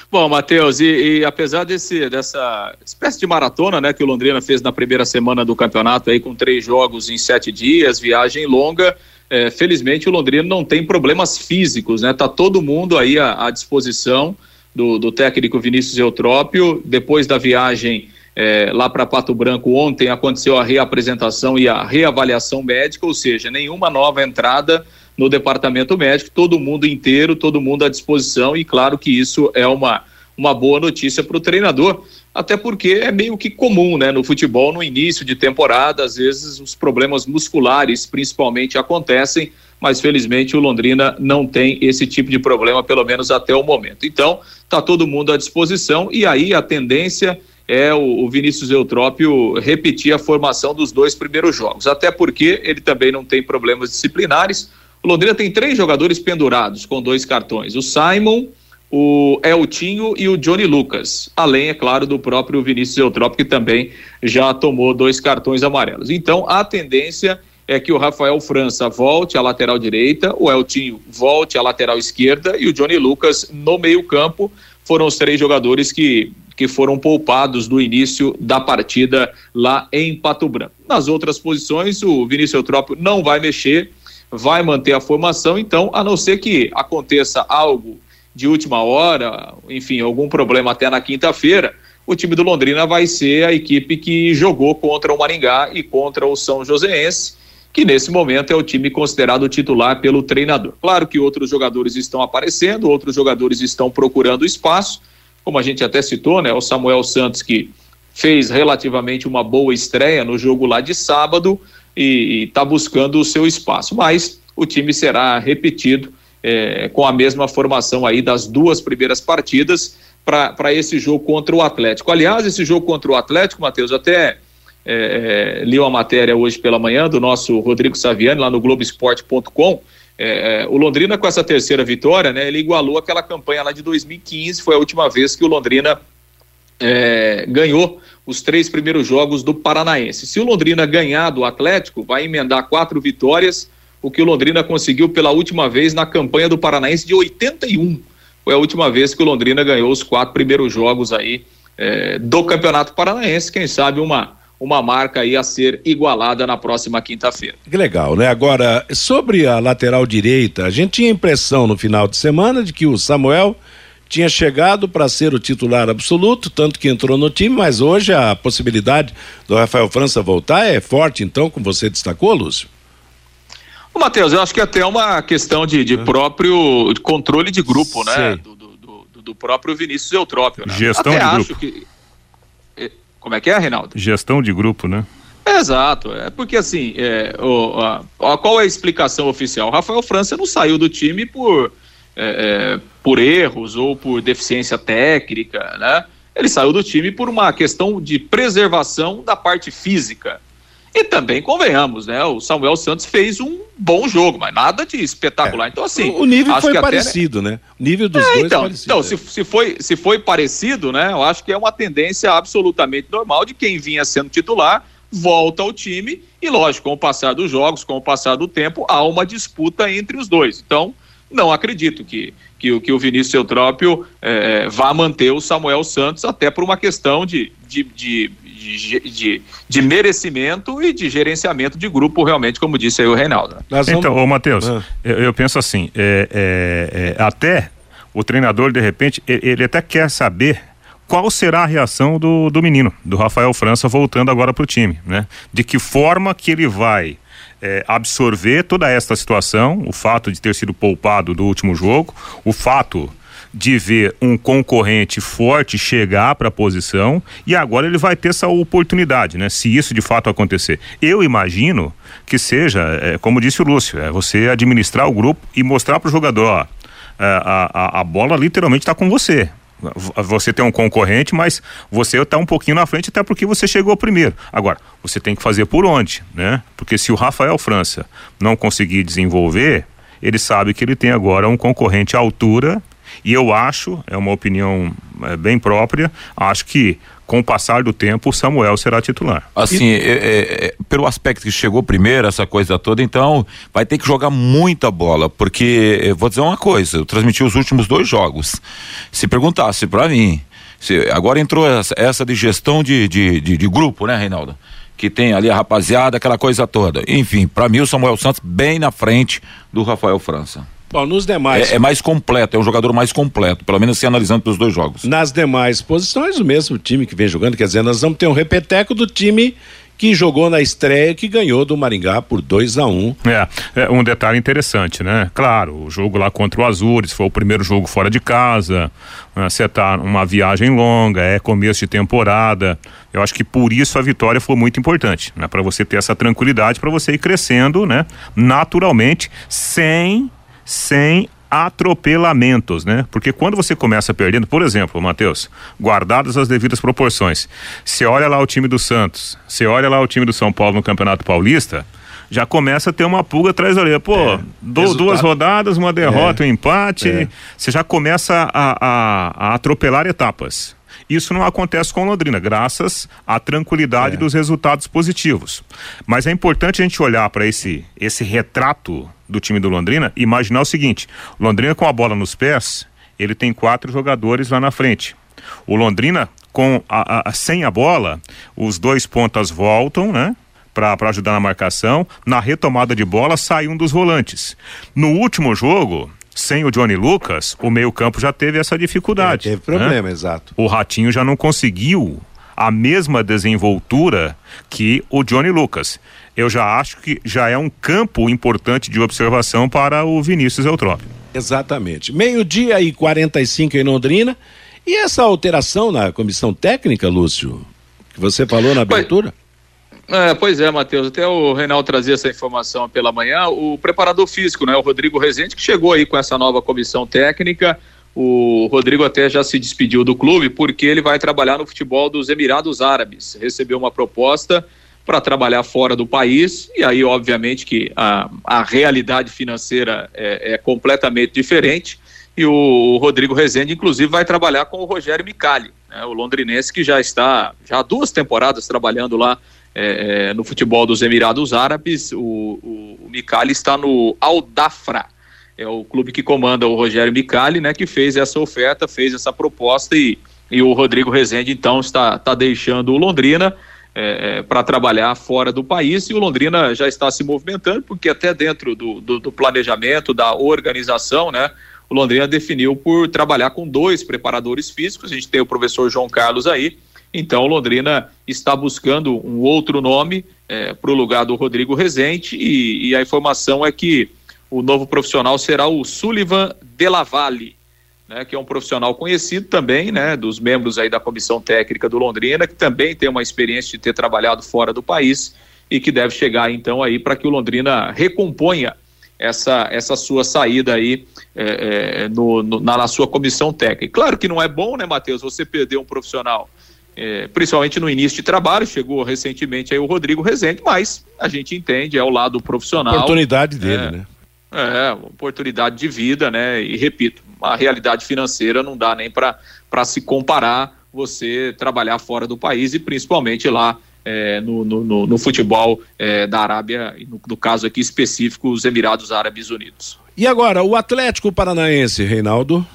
Bom, Matheus, e, e, apesar desse, dessa espécie de maratona né, que o Londrina fez na primeira semana do campeonato, aí com três jogos em sete dias, viagem longa, é, felizmente o Londrina não tem problemas físicos, né? Tá todo mundo aí à, à disposição do, do técnico Vinícius Eutrópio. Depois da viagem é, lá para Pato Branco ontem aconteceu a reapresentação e a reavaliação médica, ou seja, nenhuma nova entrada no departamento médico, todo mundo inteiro, todo mundo à disposição, e claro que isso é uma, uma boa notícia para o treinador, até porque é meio que comum, né, no futebol, no início de temporada, às vezes os problemas musculares principalmente acontecem, mas felizmente o Londrina não tem esse tipo de problema, pelo menos até o momento. Então, tá todo mundo à disposição, e aí a tendência é o, o Vinícius Eutrópio repetir a formação dos dois primeiros jogos, até porque ele também não tem problemas disciplinares. O Londrina tem três jogadores pendurados com dois cartões: o Simon, o Eltinho e o Johnny Lucas, além, é claro, do próprio Vinícius Eutrópio, que também já tomou dois cartões amarelos. Então, a tendência é que o Rafael França volte à lateral direita, o Eltinho volte à lateral esquerda e o Johnny Lucas no meio-campo. Foram os três jogadores que que foram poupados do início da partida lá em Pato Branco. Nas outras posições, o Vinícius Eutrópio não vai mexer, vai manter a formação, então, a não ser que aconteça algo de última hora, enfim, algum problema até na quinta-feira, o time do Londrina vai ser a equipe que jogou contra o Maringá e contra o São Joséense, que nesse momento é o time considerado titular pelo treinador. Claro que outros jogadores estão aparecendo, outros jogadores estão procurando espaço, como a gente até citou, né, o Samuel Santos que fez relativamente uma boa estreia no jogo lá de sábado e está buscando o seu espaço, mas o time será repetido é, com a mesma formação aí das duas primeiras partidas para esse jogo contra o Atlético. Aliás, esse jogo contra o Atlético, Matheus, até é, é, li uma matéria hoje pela manhã do nosso Rodrigo Saviani lá no Globoesporte.com é, é, o Londrina, com essa terceira vitória, né, ele igualou aquela campanha lá de 2015, foi a última vez que o Londrina é, ganhou os três primeiros jogos do Paranaense. Se o Londrina ganhar do Atlético, vai emendar quatro vitórias, o que o Londrina conseguiu pela última vez na campanha do Paranaense de 81. Foi a última vez que o Londrina ganhou os quatro primeiros jogos aí é, do Campeonato Paranaense. Quem sabe uma uma marca aí a ser igualada na próxima quinta-feira. Que legal, né? Agora, sobre a lateral direita, a gente tinha impressão no final de semana de que o Samuel tinha chegado para ser o titular absoluto, tanto que entrou no time, mas hoje a possibilidade do Rafael França voltar é forte, então, como você destacou, Lúcio? Ô, Matheus, eu acho que até é uma questão de, de próprio controle de grupo, né? Do, do, do, do, próprio Vinícius Eutrópio. Né? Gestão até de acho grupo. Que... Como é que é, Reinaldo? Gestão de grupo, né? É, exato, é porque assim, é, o, a, a, qual é a explicação oficial? O Rafael França não saiu do time por é, é, por erros ou por deficiência técnica, né? Ele saiu do time por uma questão de preservação da parte física. E também, convenhamos, né? O Samuel Santos fez um bom jogo, mas nada de espetacular. É. Então, assim. O nível foi parecido, até... né? O nível dos é, dois então, parecido, então se, se, foi, se foi parecido, né? Eu acho que é uma tendência absolutamente normal de quem vinha sendo titular volta ao time e, lógico, com o passar dos jogos, com o passar do tempo, há uma disputa entre os dois. Então, não acredito que, que, que o Vinícius Eutrópio é, vá manter o Samuel Santos, até por uma questão de, de, de, de, de, de merecimento e de gerenciamento de grupo, realmente, como disse aí o Reinaldo. Vamos... Então, ô Matheus, ah. eu, eu, penso assim, é, é, é, até o treinador, de repente, ele, ele até quer saber qual será a reação do, do menino, do Rafael França, voltando agora para o time, né? De que forma que ele vai é, absorver toda esta situação, o fato de ter sido poupado do último jogo, o fato de ver um concorrente forte chegar para a posição e agora ele vai ter essa oportunidade, né? Se isso de fato acontecer. Eu imagino que seja, é, como disse o Lúcio, é você administrar o grupo e mostrar para o jogador, ó, é, a, a, a bola literalmente está com você você tem um concorrente, mas você está um pouquinho na frente até porque você chegou primeiro. Agora, você tem que fazer por onde, né? Porque se o Rafael França não conseguir desenvolver, ele sabe que ele tem agora um concorrente à altura e eu acho, é uma opinião é, bem própria, acho que com o passar do tempo, o Samuel será titular. Assim, e... é, é, é pelo aspecto que chegou primeiro, essa coisa toda, então vai ter que jogar muita bola, porque vou dizer uma coisa, eu transmiti os últimos dois jogos. Se perguntasse para mim, se, agora entrou essa, essa de gestão de, de, de, de grupo, né, Reinaldo? que tem ali a rapaziada, aquela coisa toda. Enfim, para mim o Samuel Santos bem na frente do Rafael França. Bom, nos demais. É, é, mais completo, é um jogador mais completo, pelo menos se analisando pelos dois jogos. Nas demais posições, o mesmo time que vem jogando, quer dizer, nós vamos ter um repeteco do time que jogou na estreia que ganhou do Maringá por 2 a 1 um. é, é, um detalhe interessante, né? Claro, o jogo lá contra o Azures foi o primeiro jogo fora de casa, né? você tá uma viagem longa, é começo de temporada. Eu acho que por isso a vitória foi muito importante, né? Para você ter essa tranquilidade, para você ir crescendo, né? Naturalmente, sem sem atropelamentos, né? Porque quando você começa perdendo, por exemplo, Matheus, guardadas as devidas proporções, você olha lá o time do Santos, você olha lá o time do São Paulo no Campeonato Paulista, já começa a ter uma pulga atrás da orelha. Pô, é, do, duas rodadas, uma derrota, é, um empate, é. você já começa a, a, a atropelar etapas. Isso não acontece com Londrina, graças à tranquilidade é. dos resultados positivos. Mas é importante a gente olhar para esse, esse retrato do time do Londrina imaginar o seguinte: Londrina com a bola nos pés, ele tem quatro jogadores lá na frente. O Londrina com a, a sem a bola, os dois pontas voltam, né? para ajudar na marcação. Na retomada de bola, sai um dos volantes. No último jogo, sem o Johnny Lucas, o meio-campo já teve essa dificuldade. É, teve problema, né? exato. O Ratinho já não conseguiu a mesma desenvoltura que o Johnny Lucas. Eu já acho que já é um campo importante de observação para o Vinícius Eutrópio. Exatamente. Meio-dia e 45 em Londrina. E essa alteração na comissão técnica, Lúcio, que você falou na abertura? Pois... É, pois é, Matheus. Até o Reinaldo trazia essa informação pela manhã. O preparador físico, né, o Rodrigo Rezende, que chegou aí com essa nova comissão técnica. O Rodrigo até já se despediu do clube porque ele vai trabalhar no futebol dos Emirados Árabes. Recebeu uma proposta para trabalhar fora do país e aí, obviamente, que a, a realidade financeira é, é completamente diferente. E o Rodrigo Rezende, inclusive, vai trabalhar com o Rogério Micali né? o londrinense que já está já há duas temporadas trabalhando lá é, é, no futebol dos Emirados Árabes. O, o, o Micali está no Al Dafra, é o clube que comanda o Rogério Micali, né? Que fez essa oferta, fez essa proposta e, e o Rodrigo Rezende então está, está deixando o Londrina. É, é, para trabalhar fora do país e o Londrina já está se movimentando, porque até dentro do, do, do planejamento, da organização, né, o Londrina definiu por trabalhar com dois preparadores físicos. A gente tem o professor João Carlos aí. Então, Londrina está buscando um outro nome é, para o lugar do Rodrigo Rezende e, e, a informação é que o novo profissional será o Sullivan Delavalle, né, que é um profissional conhecido também, né, dos membros aí da comissão técnica do Londrina, que também tem uma experiência de ter trabalhado fora do país e que deve chegar então aí para que o Londrina recomponha essa, essa sua saída aí é, é, no, no, na, na, sua comissão técnica. Claro que não é bom, né, Matheus, você perder um profissional, é, principalmente no início de trabalho, chegou recentemente aí o Rodrigo Rezende, mas a gente entende, é o lado profissional. Oportunidade dele, é, né? É, oportunidade de vida, né? E repito, a realidade financeira não dá nem para se comparar você trabalhar fora do país e principalmente lá é, no, no, no, futebol é, da Arábia, no, no, caso aqui específico, os Emirados Árabes Unidos. E agora, o Atlético Paranaense, Reinaldo?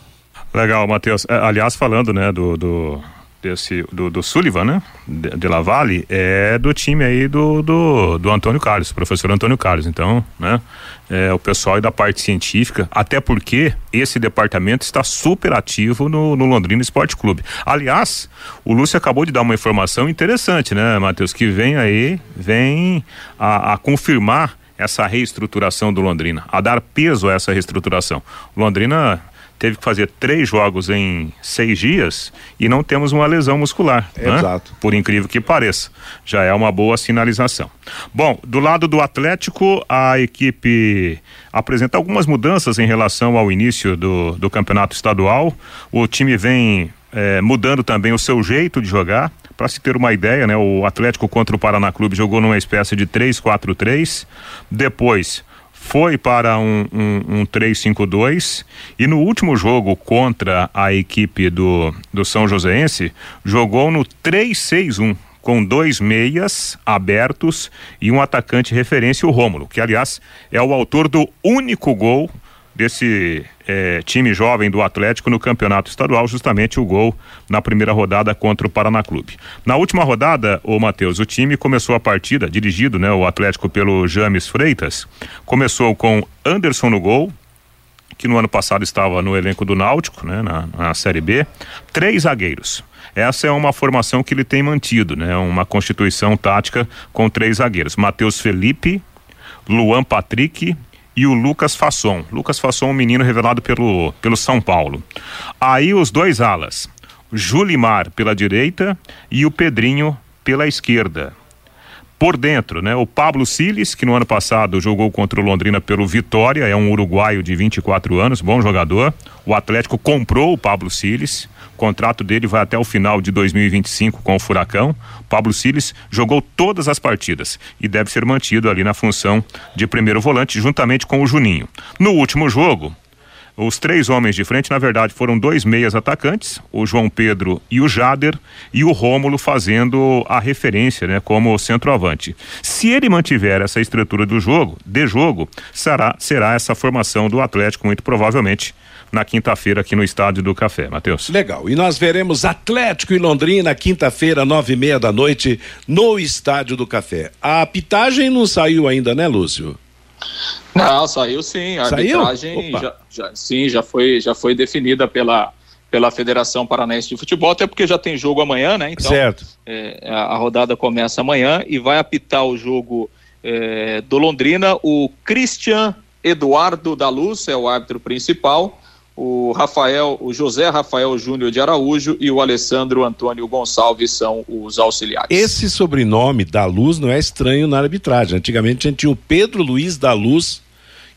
Legal, Matheus. É, aliás, falando né, do, do desse do, do Sullivan, né? De, de Lavalle, é do time aí do, do, do Antônio Carlos, professor Antônio Carlos. Então, né? É, o pessoal da parte científica, até porque esse departamento está super ativo no, no Londrina Esporte Clube. Aliás, o Lúcio acabou de dar uma informação interessante, né, Matheus? Que vem aí, vem a, a confirmar essa reestruturação do Londrina, a dar peso a essa reestruturação. Londrina teve que fazer três jogos em seis dias e não temos uma lesão muscular. Né? Exato. Por incrível que pareça. Já é uma boa sinalização. Bom, do lado do Atlético, a equipe apresenta algumas mudanças em relação ao início do, do campeonato estadual. O time vem é, mudando também o seu jeito de jogar. Para se ter uma ideia, né, o Atlético contra o Paraná Clube jogou numa espécie de 3-4-3. Depois foi para um, um, um 3-5-2 e no último jogo contra a equipe do, do São Joséense jogou no 3-6-1 com dois meias abertos e um atacante referência, o Rômulo, que aliás é o autor do único gol desse é, time jovem do Atlético no campeonato estadual, justamente o gol na primeira rodada contra o Paraná Clube. Na última rodada, o Matheus, o time começou a partida, dirigido, né, o Atlético pelo James Freitas, começou com Anderson no gol, que no ano passado estava no elenco do Náutico, né, na, na Série B, três zagueiros. Essa é uma formação que ele tem mantido, né? Uma constituição tática com três zagueiros: Matheus Felipe, Luan Patrick e o Lucas Fasson. Lucas Fasson, um menino revelado pelo, pelo São Paulo. Aí os dois alas, Julimar pela direita e o Pedrinho pela esquerda. Por dentro, né? O Pablo Siles, que no ano passado jogou contra o Londrina pelo Vitória, é um uruguaio de 24 anos, bom jogador. O Atlético comprou o Pablo Siles contrato dele vai até o final de 2025 com o Furacão. Pablo Siles jogou todas as partidas e deve ser mantido ali na função de primeiro volante, juntamente com o Juninho. No último jogo, os três homens de frente, na verdade, foram dois meias atacantes, o João Pedro e o Jader, e o Rômulo fazendo a referência, né, como centroavante. Se ele mantiver essa estrutura do jogo, de jogo, será, será essa formação do Atlético, muito provavelmente, na quinta-feira aqui no Estádio do Café, Matheus. Legal. E nós veremos Atlético e Londrina quinta-feira, nove e meia da noite, no Estádio do Café. A pitagem não saiu ainda, né, Lúcio? Não, saiu sim. A saiu? arbitragem já, já, sim, já foi, já foi definida pela, pela Federação Paranaense de Futebol, até porque já tem jogo amanhã, né? Então, certo. É, a, a, rodada começa amanhã e vai apitar o jogo é, do Londrina o Christian Eduardo da Luz, é o árbitro principal o Rafael, o José Rafael Júnior de Araújo e o Alessandro Antônio Gonçalves são os auxiliares. Esse sobrenome da Luz não é estranho na arbitragem. Antigamente a gente tinha o Pedro Luiz da Luz,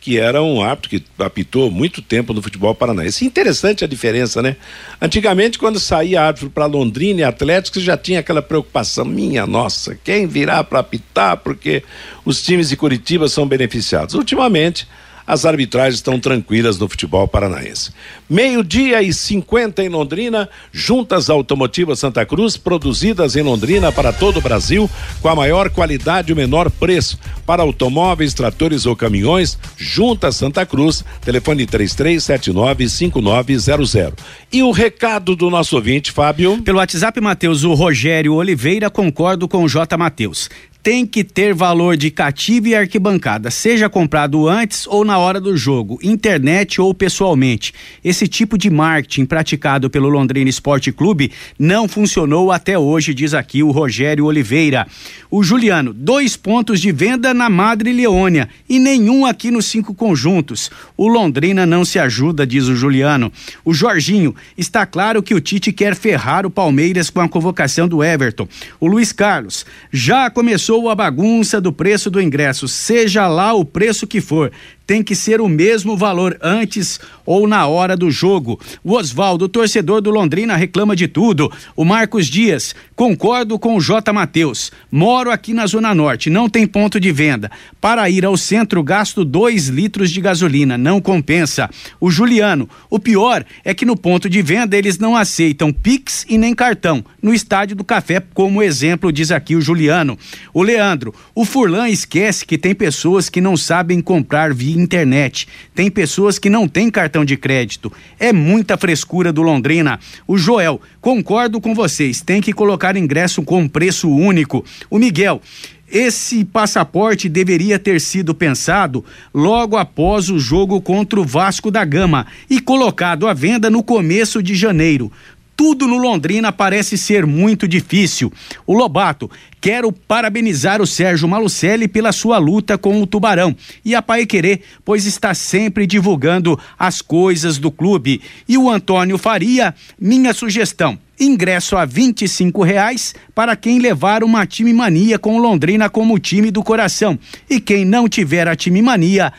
que era um árbitro que apitou muito tempo no futebol paranaense. Interessante a diferença, né? Antigamente, quando saía árbitro para Londrina e Atlético, já tinha aquela preocupação: minha nossa, quem virá para apitar? Porque os times de Curitiba são beneficiados. Ultimamente as arbitragens estão tranquilas no futebol paranaense. Meio-dia e 50 em Londrina, juntas automotivas Santa Cruz, produzidas em Londrina para todo o Brasil, com a maior qualidade e o menor preço. Para automóveis, tratores ou caminhões, juntas Santa Cruz, telefone 33795900. E o recado do nosso ouvinte, Fábio? Pelo WhatsApp, Matheus, o Rogério Oliveira, concordo com o J. Matheus tem que ter valor de cativo e arquibancada, seja comprado antes ou na hora do jogo, internet ou pessoalmente. Esse tipo de marketing praticado pelo Londrina Esporte Clube não funcionou até hoje, diz aqui o Rogério Oliveira. O Juliano, dois pontos de venda na Madre Leônia e nenhum aqui nos cinco conjuntos. O Londrina não se ajuda, diz o Juliano. O Jorginho, está claro que o Tite quer ferrar o Palmeiras com a convocação do Everton. O Luiz Carlos, já começou começou a bagunça do preço do ingresso, seja lá o preço que for tem que ser o mesmo valor antes ou na hora do jogo. O Oswaldo, torcedor do Londrina, reclama de tudo. O Marcos Dias, concordo com o J. Matheus. Moro aqui na Zona Norte, não tem ponto de venda. Para ir ao centro, gasto dois litros de gasolina, não compensa. O Juliano, o pior é que no ponto de venda eles não aceitam Pix e nem cartão. No Estádio do Café, como exemplo, diz aqui o Juliano. O Leandro, o Furlan esquece que tem pessoas que não sabem comprar via internet. Tem pessoas que não têm cartão de crédito. É muita frescura do Londrina. O Joel, concordo com vocês, tem que colocar ingresso com preço único. O Miguel, esse passaporte deveria ter sido pensado logo após o jogo contra o Vasco da Gama e colocado à venda no começo de janeiro. Tudo no Londrina parece ser muito difícil. O Lobato, quero parabenizar o Sérgio Malucelli pela sua luta com o Tubarão e a Pai Querer, pois está sempre divulgando as coisas do clube. E o Antônio Faria, minha sugestão. Ingresso a vinte e reais para quem levar uma time mania com Londrina como time do coração. E quem não tiver a time mania,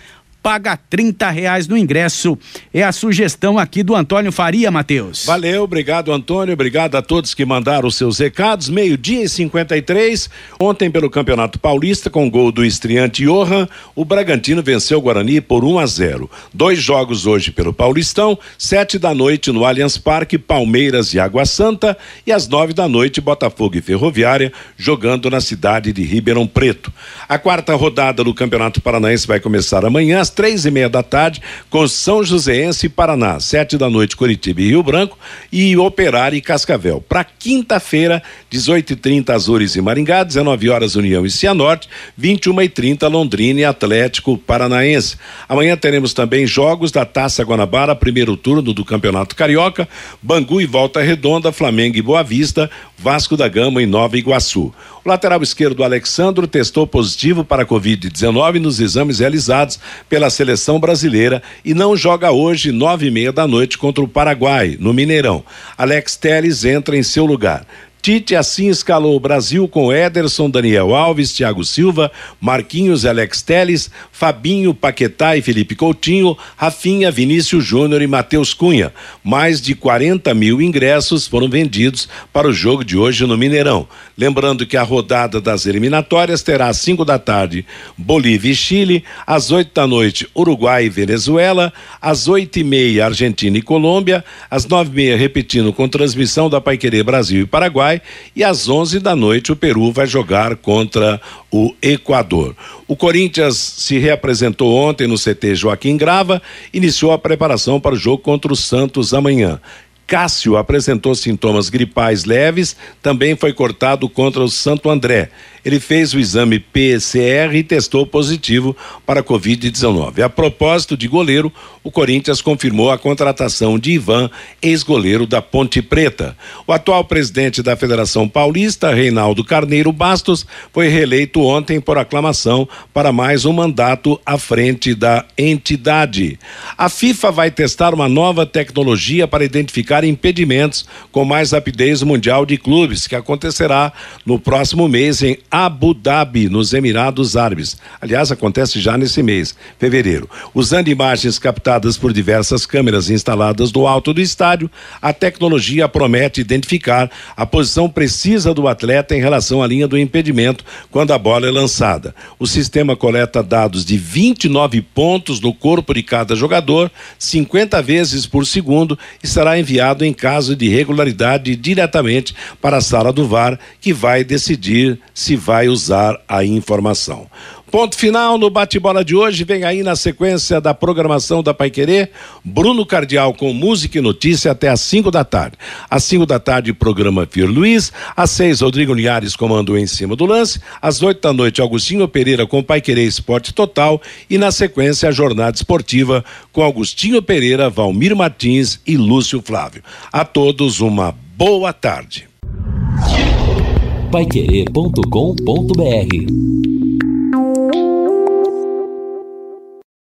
paga 30 reais no ingresso. É a sugestão aqui do Antônio Faria, Matheus. Valeu, obrigado, Antônio. Obrigado a todos que mandaram os seus recados. Meio-dia e 53. Ontem, pelo Campeonato Paulista, com gol do estreante Johan, o Bragantino venceu o Guarani por 1 a 0. Dois jogos hoje pelo Paulistão, sete da noite no Allianz Parque, Palmeiras e Água Santa, e às nove da noite, Botafogo e Ferroviária, jogando na cidade de Ribeirão Preto. A quarta rodada do Campeonato Paranaense vai começar amanhã às três e meia da tarde, com São Joséense e Paraná, sete da noite, Curitiba e Rio Branco, e Operário e Cascavel. Para quinta-feira, 18 e 30 Azores e Maringá, 19 horas União e Cianorte, 21 e 30 Londrina e Atlético Paranaense. Amanhã teremos também jogos da Taça Guanabara, primeiro turno do Campeonato Carioca, Bangu e Volta Redonda, Flamengo e Boa Vista, Vasco da Gama e Nova Iguaçu. O lateral esquerdo Alexandro testou positivo para a Covid-19 nos exames realizados pela seleção brasileira e não joga hoje, nove e meia da noite, contra o Paraguai, no Mineirão. Alex Teles entra em seu lugar. Tite assim escalou o Brasil com Ederson, Daniel Alves, Thiago Silva, Marquinhos, Alex Teles, Fabinho, Paquetá e Felipe Coutinho, Rafinha, Vinícius Júnior e Matheus Cunha. Mais de 40 mil ingressos foram vendidos para o jogo de hoje no Mineirão. Lembrando que a rodada das eliminatórias terá às 5 da tarde Bolívia e Chile, às 8 da noite Uruguai e Venezuela, às oito e meia Argentina e Colômbia, às nove e meia repetindo com transmissão da Paiquerê Brasil e Paraguai e às 11 da noite o Peru vai jogar contra o Equador. O Corinthians se reapresentou ontem no CT Joaquim Grava, iniciou a preparação para o jogo contra o Santos amanhã. Cássio apresentou sintomas gripais leves, também foi cortado contra o Santo André. Ele fez o exame PCR e testou positivo para Covid-19. A propósito de goleiro, o Corinthians confirmou a contratação de Ivan, ex-goleiro da Ponte Preta. O atual presidente da Federação Paulista, Reinaldo Carneiro Bastos, foi reeleito ontem por aclamação para mais um mandato à frente da entidade. A FIFA vai testar uma nova tecnologia para identificar impedimentos com mais rapidez Mundial de Clubes, que acontecerá no próximo mês em Abu Dhabi, nos Emirados Árabes. Aliás, acontece já nesse mês, fevereiro. Usando imagens captadas por diversas câmeras instaladas no alto do estádio, a tecnologia promete identificar a posição precisa do atleta em relação à linha do impedimento quando a bola é lançada. O sistema coleta dados de 29 pontos no corpo de cada jogador, 50 vezes por segundo, e será enviado em caso de irregularidade diretamente para a sala do VAR, que vai decidir se vai usar a informação. Ponto final no bate-bola de hoje. Vem aí na sequência da programação da Pai Querer, Bruno Cardial com música e notícia até às 5 da tarde. Às 5 da tarde, programa Fir Luiz. Às 6, Rodrigo Linhares comando em cima do lance. Às 8 da noite, Augustinho Pereira com Pai Querer Esporte Total. E na sequência, a jornada esportiva com Augustinho Pereira, Valmir Martins e Lúcio Flávio. A todos uma boa tarde. Paiquerê.com.br